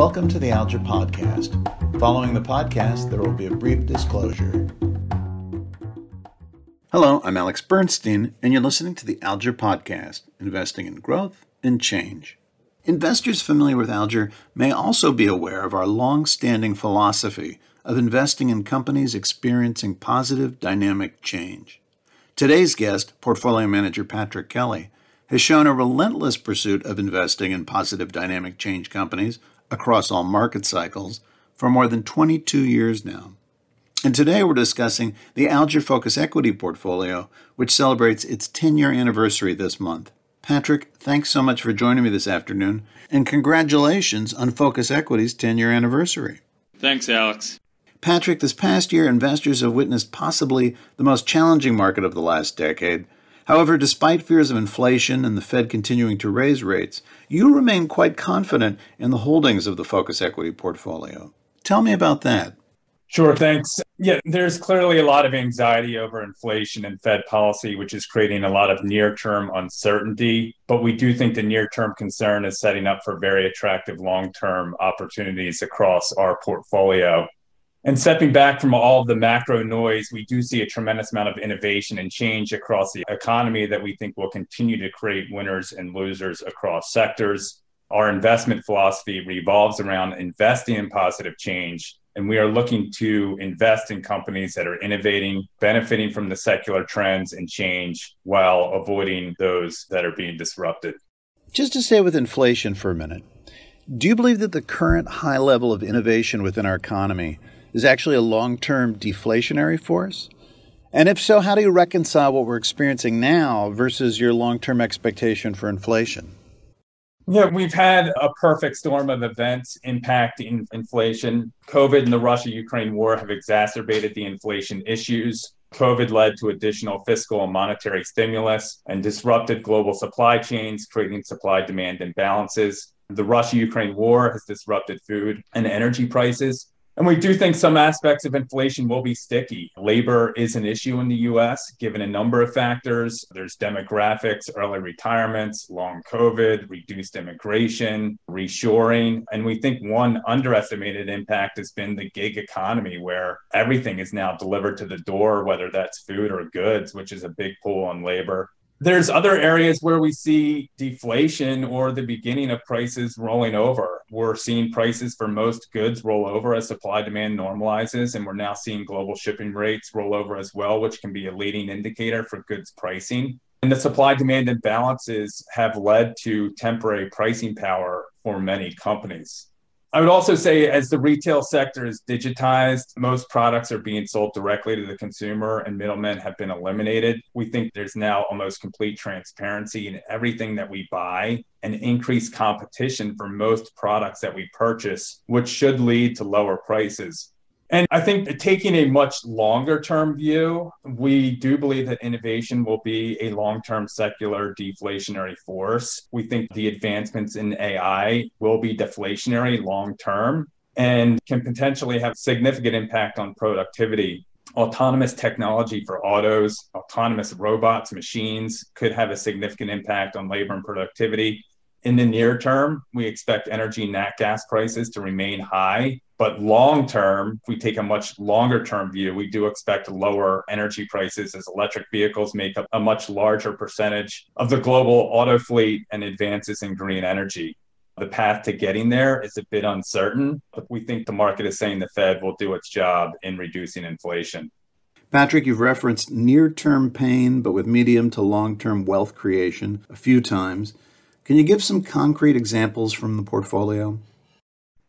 Welcome to the Alger Podcast. Following the podcast, there will be a brief disclosure. Hello, I'm Alex Bernstein, and you're listening to the Alger Podcast Investing in Growth and Change. Investors familiar with Alger may also be aware of our long standing philosophy of investing in companies experiencing positive dynamic change. Today's guest, portfolio manager Patrick Kelly, has shown a relentless pursuit of investing in positive dynamic change companies across all market cycles for more than 22 years now. And today we're discussing the Alger Focus Equity Portfolio, which celebrates its 10 year anniversary this month. Patrick, thanks so much for joining me this afternoon, and congratulations on Focus Equity's 10 year anniversary. Thanks, Alex. Patrick, this past year, investors have witnessed possibly the most challenging market of the last decade However, despite fears of inflation and the Fed continuing to raise rates, you remain quite confident in the holdings of the Focus Equity portfolio. Tell me about that. Sure, thanks. Yeah, there's clearly a lot of anxiety over inflation and Fed policy, which is creating a lot of near term uncertainty. But we do think the near term concern is setting up for very attractive long term opportunities across our portfolio. And stepping back from all of the macro noise, we do see a tremendous amount of innovation and change across the economy that we think will continue to create winners and losers across sectors. Our investment philosophy revolves around investing in positive change. And we are looking to invest in companies that are innovating, benefiting from the secular trends and change while avoiding those that are being disrupted. Just to stay with inflation for a minute, do you believe that the current high level of innovation within our economy is actually a long term deflationary force? And if so, how do you reconcile what we're experiencing now versus your long term expectation for inflation? Yeah, we've had a perfect storm of events impacting inflation. COVID and the Russia Ukraine war have exacerbated the inflation issues. COVID led to additional fiscal and monetary stimulus and disrupted global supply chains, creating supply demand imbalances. The Russia Ukraine war has disrupted food and energy prices, and we do think some aspects of inflation will be sticky. Labor is an issue in the US, given a number of factors. There's demographics, early retirements, long COVID, reduced immigration, reshoring. And we think one underestimated impact has been the gig economy, where everything is now delivered to the door, whether that's food or goods, which is a big pull on labor there's other areas where we see deflation or the beginning of prices rolling over. We're seeing prices for most goods roll over as supply demand normalizes, and we're now seeing global shipping rates roll over as well, which can be a leading indicator for goods pricing. And the supply demand imbalances have led to temporary pricing power for many companies. I would also say, as the retail sector is digitized, most products are being sold directly to the consumer and middlemen have been eliminated. We think there's now almost complete transparency in everything that we buy and increased competition for most products that we purchase, which should lead to lower prices. And I think taking a much longer term view, we do believe that innovation will be a long term secular deflationary force. We think the advancements in AI will be deflationary long term and can potentially have significant impact on productivity. Autonomous technology for autos, autonomous robots, machines could have a significant impact on labor and productivity. In the near term, we expect energy and nat gas prices to remain high but long term, if we take a much longer term view, we do expect lower energy prices as electric vehicles make up a much larger percentage of the global auto fleet and advances in green energy. The path to getting there is a bit uncertain, but we think the market is saying the Fed will do its job in reducing inflation. Patrick, you've referenced near term pain, but with medium to long term wealth creation a few times. Can you give some concrete examples from the portfolio?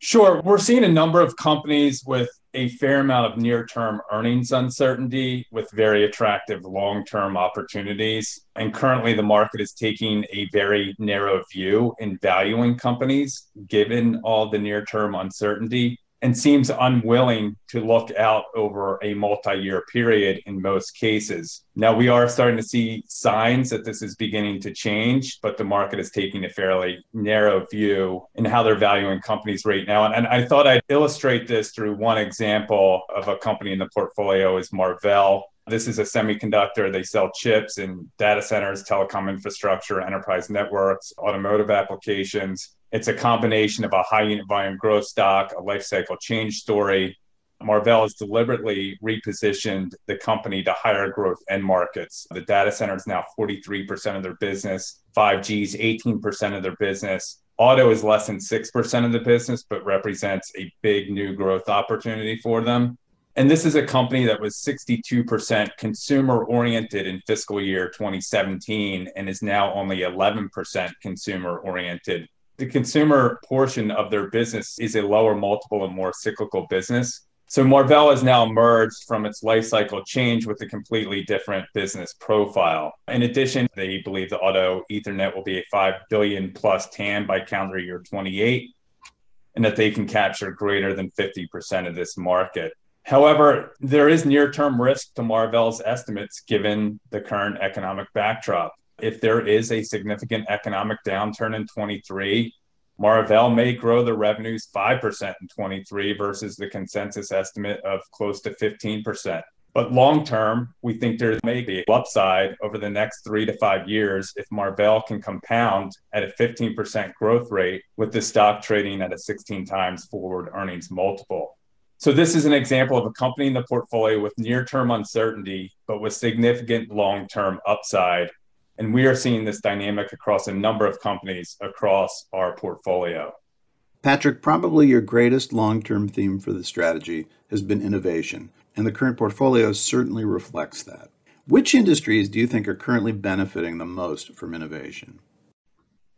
Sure. We're seeing a number of companies with a fair amount of near term earnings uncertainty with very attractive long term opportunities. And currently, the market is taking a very narrow view in valuing companies given all the near term uncertainty and seems unwilling to look out over a multi year period in most cases. Now, we are starting to see signs that this is beginning to change, but the market is taking a fairly narrow view in how they're valuing companies right now. And, and I thought I'd illustrate this through one example of a company in the portfolio is Marvell. This is a semiconductor. They sell chips in data centers, telecom infrastructure, enterprise networks, automotive applications. It's a combination of a high unit volume growth stock, a life cycle change story. Marvell has deliberately repositioned the company to higher growth end markets. The data center is now 43% of their business, 5G is 18% of their business. Auto is less than 6% of the business, but represents a big new growth opportunity for them. And this is a company that was 62% consumer oriented in fiscal year 2017 and is now only 11% consumer oriented. The consumer portion of their business is a lower multiple and more cyclical business. So Marvell has now emerged from its life cycle change with a completely different business profile. In addition, they believe the auto Ethernet will be a 5 billion plus TAM by calendar year 28 and that they can capture greater than 50% of this market. However, there is near term risk to Marvell's estimates given the current economic backdrop. If there is a significant economic downturn in 23, Marvell may grow the revenues 5% in 23 versus the consensus estimate of close to 15%. But long term, we think there may be upside over the next three to five years if Marvell can compound at a 15% growth rate with the stock trading at a 16 times forward earnings multiple. So this is an example of a company in the portfolio with near-term uncertainty, but with significant long-term upside. And we are seeing this dynamic across a number of companies across our portfolio. Patrick, probably your greatest long-term theme for the strategy has been innovation, and the current portfolio certainly reflects that. Which industries do you think are currently benefiting the most from innovation?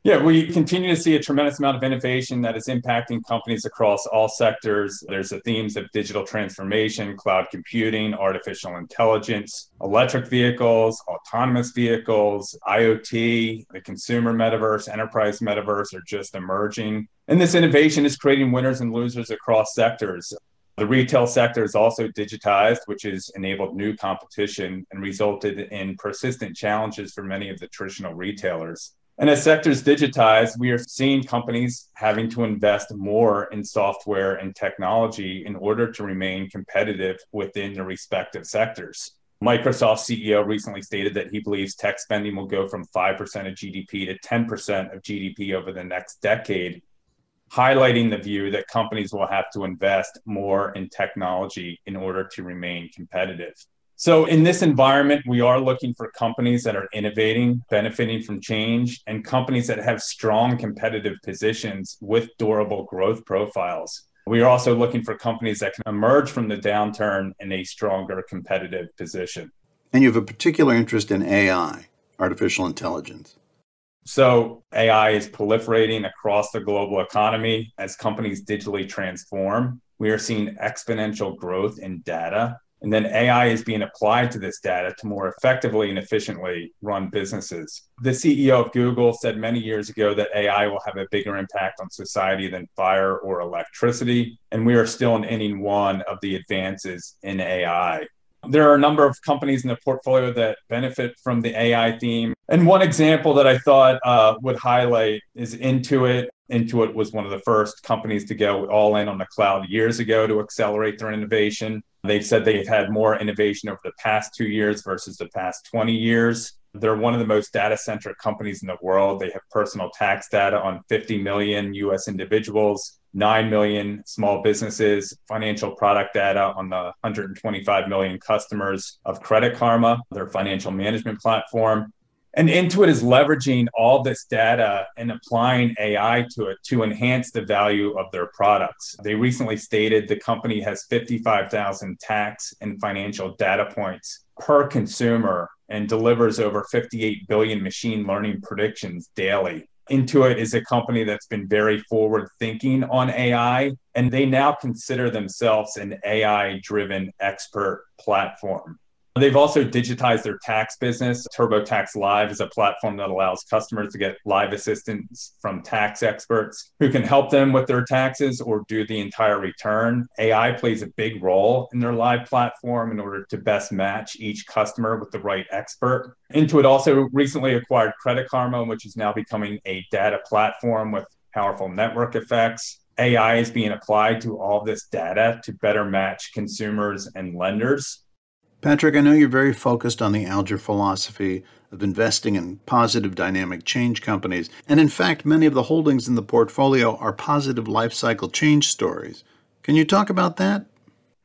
Yeah, we continue to see a tremendous amount of innovation that is impacting companies across all sectors. There's the themes of digital transformation, cloud computing, artificial intelligence, electric vehicles, autonomous vehicles, IoT, the consumer metaverse, enterprise metaverse are just emerging. And this innovation is creating winners and losers across sectors. The retail sector is also digitized, which has enabled new competition and resulted in persistent challenges for many of the traditional retailers. And as sectors digitize, we are seeing companies having to invest more in software and technology in order to remain competitive within their respective sectors. Microsoft CEO recently stated that he believes tech spending will go from 5% of GDP to 10% of GDP over the next decade, highlighting the view that companies will have to invest more in technology in order to remain competitive. So, in this environment, we are looking for companies that are innovating, benefiting from change, and companies that have strong competitive positions with durable growth profiles. We are also looking for companies that can emerge from the downturn in a stronger competitive position. And you have a particular interest in AI, artificial intelligence. So, AI is proliferating across the global economy as companies digitally transform. We are seeing exponential growth in data and then AI is being applied to this data to more effectively and efficiently run businesses. The CEO of Google said many years ago that AI will have a bigger impact on society than fire or electricity. And we are still in inning one of the advances in AI. There are a number of companies in the portfolio that benefit from the AI theme. And one example that I thought uh, would highlight is Intuit. Intuit was one of the first companies to go all in on the cloud years ago to accelerate their innovation. They've said they've had more innovation over the past two years versus the past 20 years. They're one of the most data centric companies in the world. They have personal tax data on 50 million US individuals, 9 million small businesses, financial product data on the 125 million customers of Credit Karma, their financial management platform. And Intuit is leveraging all this data and applying AI to it to enhance the value of their products. They recently stated the company has 55,000 tax and financial data points per consumer and delivers over 58 billion machine learning predictions daily. Intuit is a company that's been very forward thinking on AI, and they now consider themselves an AI driven expert platform. They've also digitized their tax business. TurboTax Live is a platform that allows customers to get live assistance from tax experts who can help them with their taxes or do the entire return. AI plays a big role in their live platform in order to best match each customer with the right expert. Intuit also recently acquired Credit Karma, which is now becoming a data platform with powerful network effects. AI is being applied to all this data to better match consumers and lenders. Patrick, I know you're very focused on the Alger philosophy of investing in positive dynamic change companies, and in fact, many of the holdings in the portfolio are positive life cycle change stories. Can you talk about that?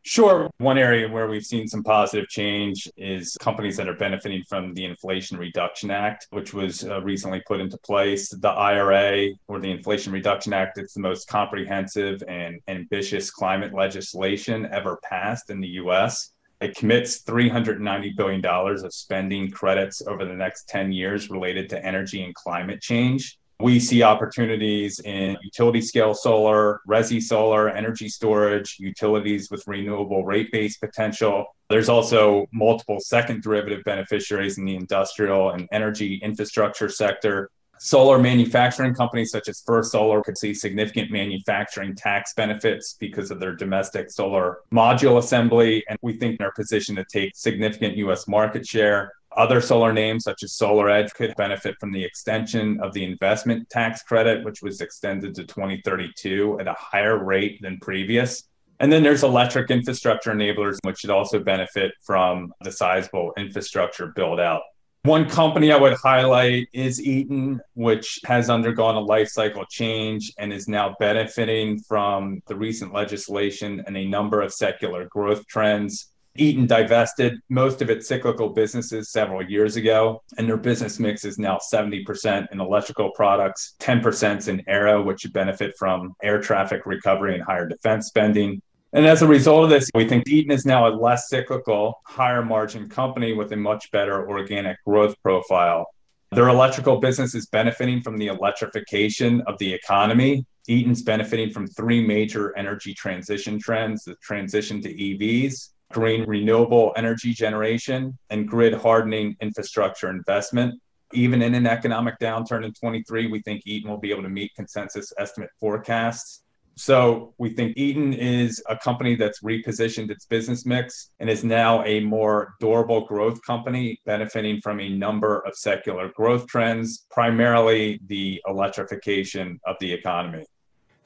Sure. One area where we've seen some positive change is companies that are benefiting from the Inflation Reduction Act, which was uh, recently put into place. The IRA, or the Inflation Reduction Act, it's the most comprehensive and ambitious climate legislation ever passed in the US. It commits $390 billion of spending credits over the next 10 years related to energy and climate change. We see opportunities in utility scale solar, resi solar, energy storage, utilities with renewable rate base potential. There's also multiple second derivative beneficiaries in the industrial and energy infrastructure sector Solar manufacturing companies such as First Solar could see significant manufacturing tax benefits because of their domestic solar module assembly. And we think they're positioned to take significant US market share. Other solar names, such as SolarEdge, could benefit from the extension of the investment tax credit, which was extended to 2032 at a higher rate than previous. And then there's electric infrastructure enablers, which should also benefit from the sizable infrastructure build out. One company I would highlight is Eaton, which has undergone a life cycle change and is now benefiting from the recent legislation and a number of secular growth trends. Eaton divested most of its cyclical businesses several years ago, and their business mix is now 70% in electrical products, 10% in aero, which should benefit from air traffic recovery and higher defense spending, and as a result of this, we think Eaton is now a less cyclical, higher margin company with a much better organic growth profile. Their electrical business is benefiting from the electrification of the economy. Eaton's benefiting from three major energy transition trends the transition to EVs, green renewable energy generation, and grid hardening infrastructure investment. Even in an economic downturn in 23, we think Eaton will be able to meet consensus estimate forecasts. So we think Eaton is a company that's repositioned its business mix and is now a more durable growth company, benefiting from a number of secular growth trends, primarily the electrification of the economy.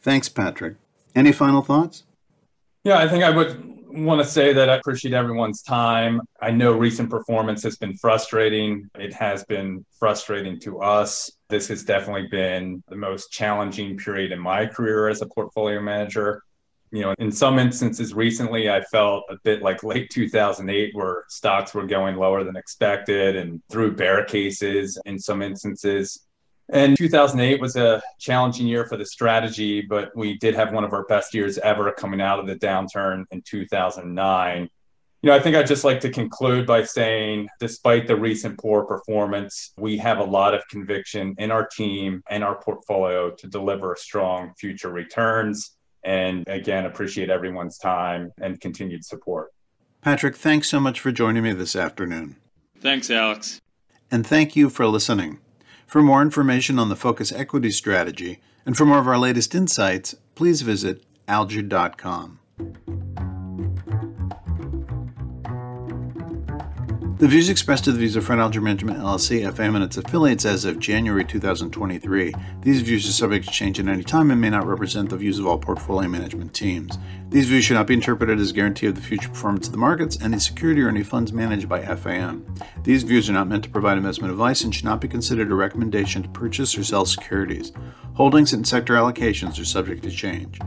Thanks, Patrick. Any final thoughts? Yeah, I think I would want to say that I appreciate everyone's time. I know recent performance has been frustrating. It has been frustrating to us. This has definitely been the most challenging period in my career as a portfolio manager. You know, in some instances recently, I felt a bit like late 2008, where stocks were going lower than expected and through bear cases in some instances. And 2008 was a challenging year for the strategy, but we did have one of our best years ever coming out of the downturn in 2009. You know, I think I'd just like to conclude by saying, despite the recent poor performance, we have a lot of conviction in our team and our portfolio to deliver strong future returns. And again, appreciate everyone's time and continued support. Patrick, thanks so much for joining me this afternoon. Thanks, Alex. And thank you for listening. For more information on the Focus Equity strategy and for more of our latest insights, please visit alger.com. The views expressed are the views of Fred Alger Management LLC, FAM, and its affiliates as of January 2023. These views are subject to change at any time and may not represent the views of all portfolio management teams. These views should not be interpreted as a guarantee of the future performance of the markets, any security, or any funds managed by FAM. These views are not meant to provide investment advice and should not be considered a recommendation to purchase or sell securities. Holdings and sector allocations are subject to change.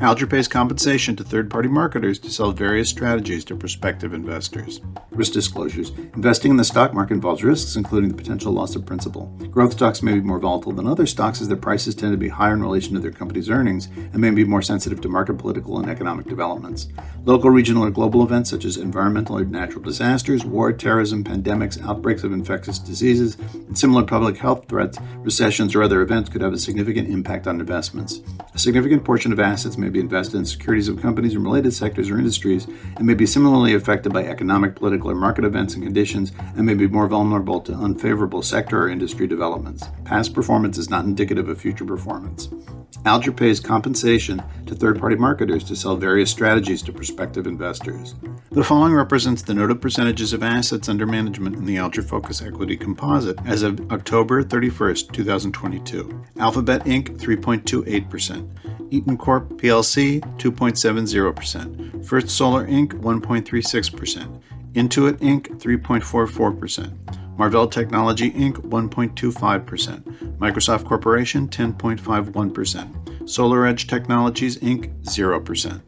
Alger pays compensation to third party marketers to sell various strategies to prospective investors. Risk disclosures Investing in the stock market involves risks, including the potential loss of principal. Growth stocks may be more volatile than other stocks as their prices tend to be higher in relation to their company's earnings and may be more sensitive to market, political, and economic developments. Local, regional, or global events such as environmental or natural disasters, war, terrorism, pandemics, outbreaks of infectious diseases, and similar public health threats, recessions, or other events could have a significant impact on investments. A significant portion of assets may may be invested in securities of companies in related sectors or industries and may be similarly affected by economic, political, or market events and conditions and may be more vulnerable to unfavorable sector or industry developments. Past performance is not indicative of future performance. Alger pays compensation to third party marketers to sell various strategies to prospective investors. The following represents the noted percentages of assets under management in the Alger Focus Equity Composite as of October 31st, 2022. Alphabet Inc., 3.28%. Eaton Corp. PLC 2.70%, First Solar Inc. 1.36%, Intuit Inc. 3.44%, Marvell Technology Inc. 1.25%, Microsoft Corporation 10.51%, SolarEdge Technologies Inc. 0%.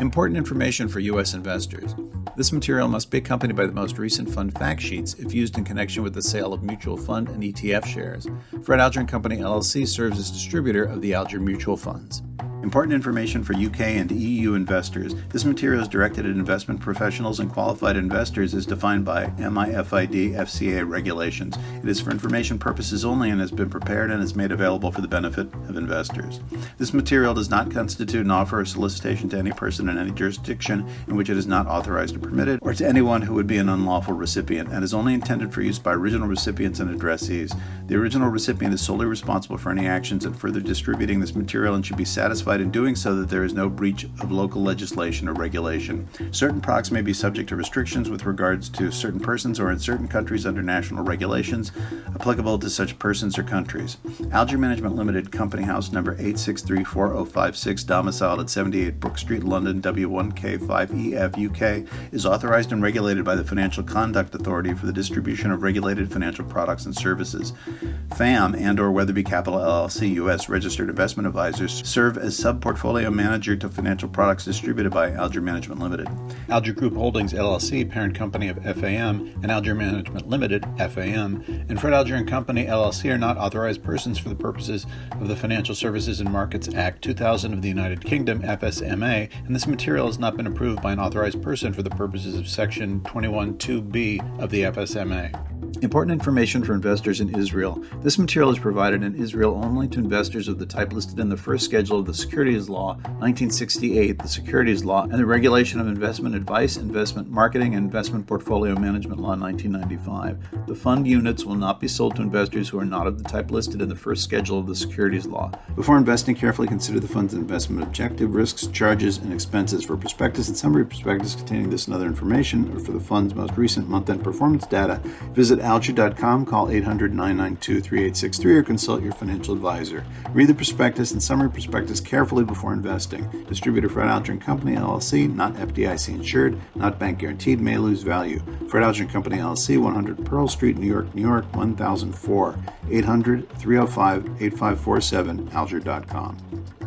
Important information for U.S. investors. This material must be accompanied by the most recent fund fact sheets if used in connection with the sale of mutual fund and ETF shares. Fred Alger Company LLC serves as distributor of the Alger Mutual Funds. Important information for UK and EU investors. This material is directed at investment professionals and qualified investors as defined by MIFID FCA regulations. It is for information purposes only and has been prepared and is made available for the benefit of investors. This material does not constitute an offer or solicitation to any person in any jurisdiction in which it is not authorized or permitted, or to anyone who would be an unlawful recipient, and is only intended for use by original recipients and addressees. The original recipient is solely responsible for any actions in further distributing this material and should be satisfied in doing so that there is no breach of local legislation or regulation. Certain products may be subject to restrictions with regards to certain persons or in certain countries under national regulations applicable to such persons or countries. Alger Management Limited, Company House number 8634056, domiciled at 78 Brook Street, London, W1K5EF, UK, is authorized and regulated by the Financial Conduct Authority for the distribution of regulated financial products and services. FAM and or Weatherbie Capital LLC, U.S. registered investment advisors serve as sub-portfolio manager to financial products distributed by Alger Management Limited. Alger Group Holdings LLC, parent company of FAM, and Alger Management Limited (FAM), and Fred Alger and Company LLC are not authorized persons for the purposes of the Financial Services and Markets Act 2000 of the United Kingdom (FSMA), and this material has not been approved by an authorized person for the purposes of Section 21.2b of the FSMA. Important information for investors in Israel. This material is provided in Israel only to investors of the type listed in the first schedule of the Securities Law 1968, the Securities Law, and the Regulation of Investment Advice, Investment Marketing, and Investment Portfolio Management Law 1995. The fund units will not be sold to investors who are not of the type listed in the first schedule of the Securities Law. Before investing, carefully consider the fund's investment objective, risks, charges, and expenses. For prospectus and summary prospectus containing this and other information, or for the fund's most recent month-end performance data, visit alger.com, call 800 992 3863, or consult your financial advisor. Read the prospectus and summary prospectus carefully before investing. Distributor Fred Alger and Company LLC, not FDIC insured, not bank guaranteed, may lose value. Fred Alger and Company LLC, 100 Pearl Street, New York, New York, 1004. 800 305 8547, alger.com.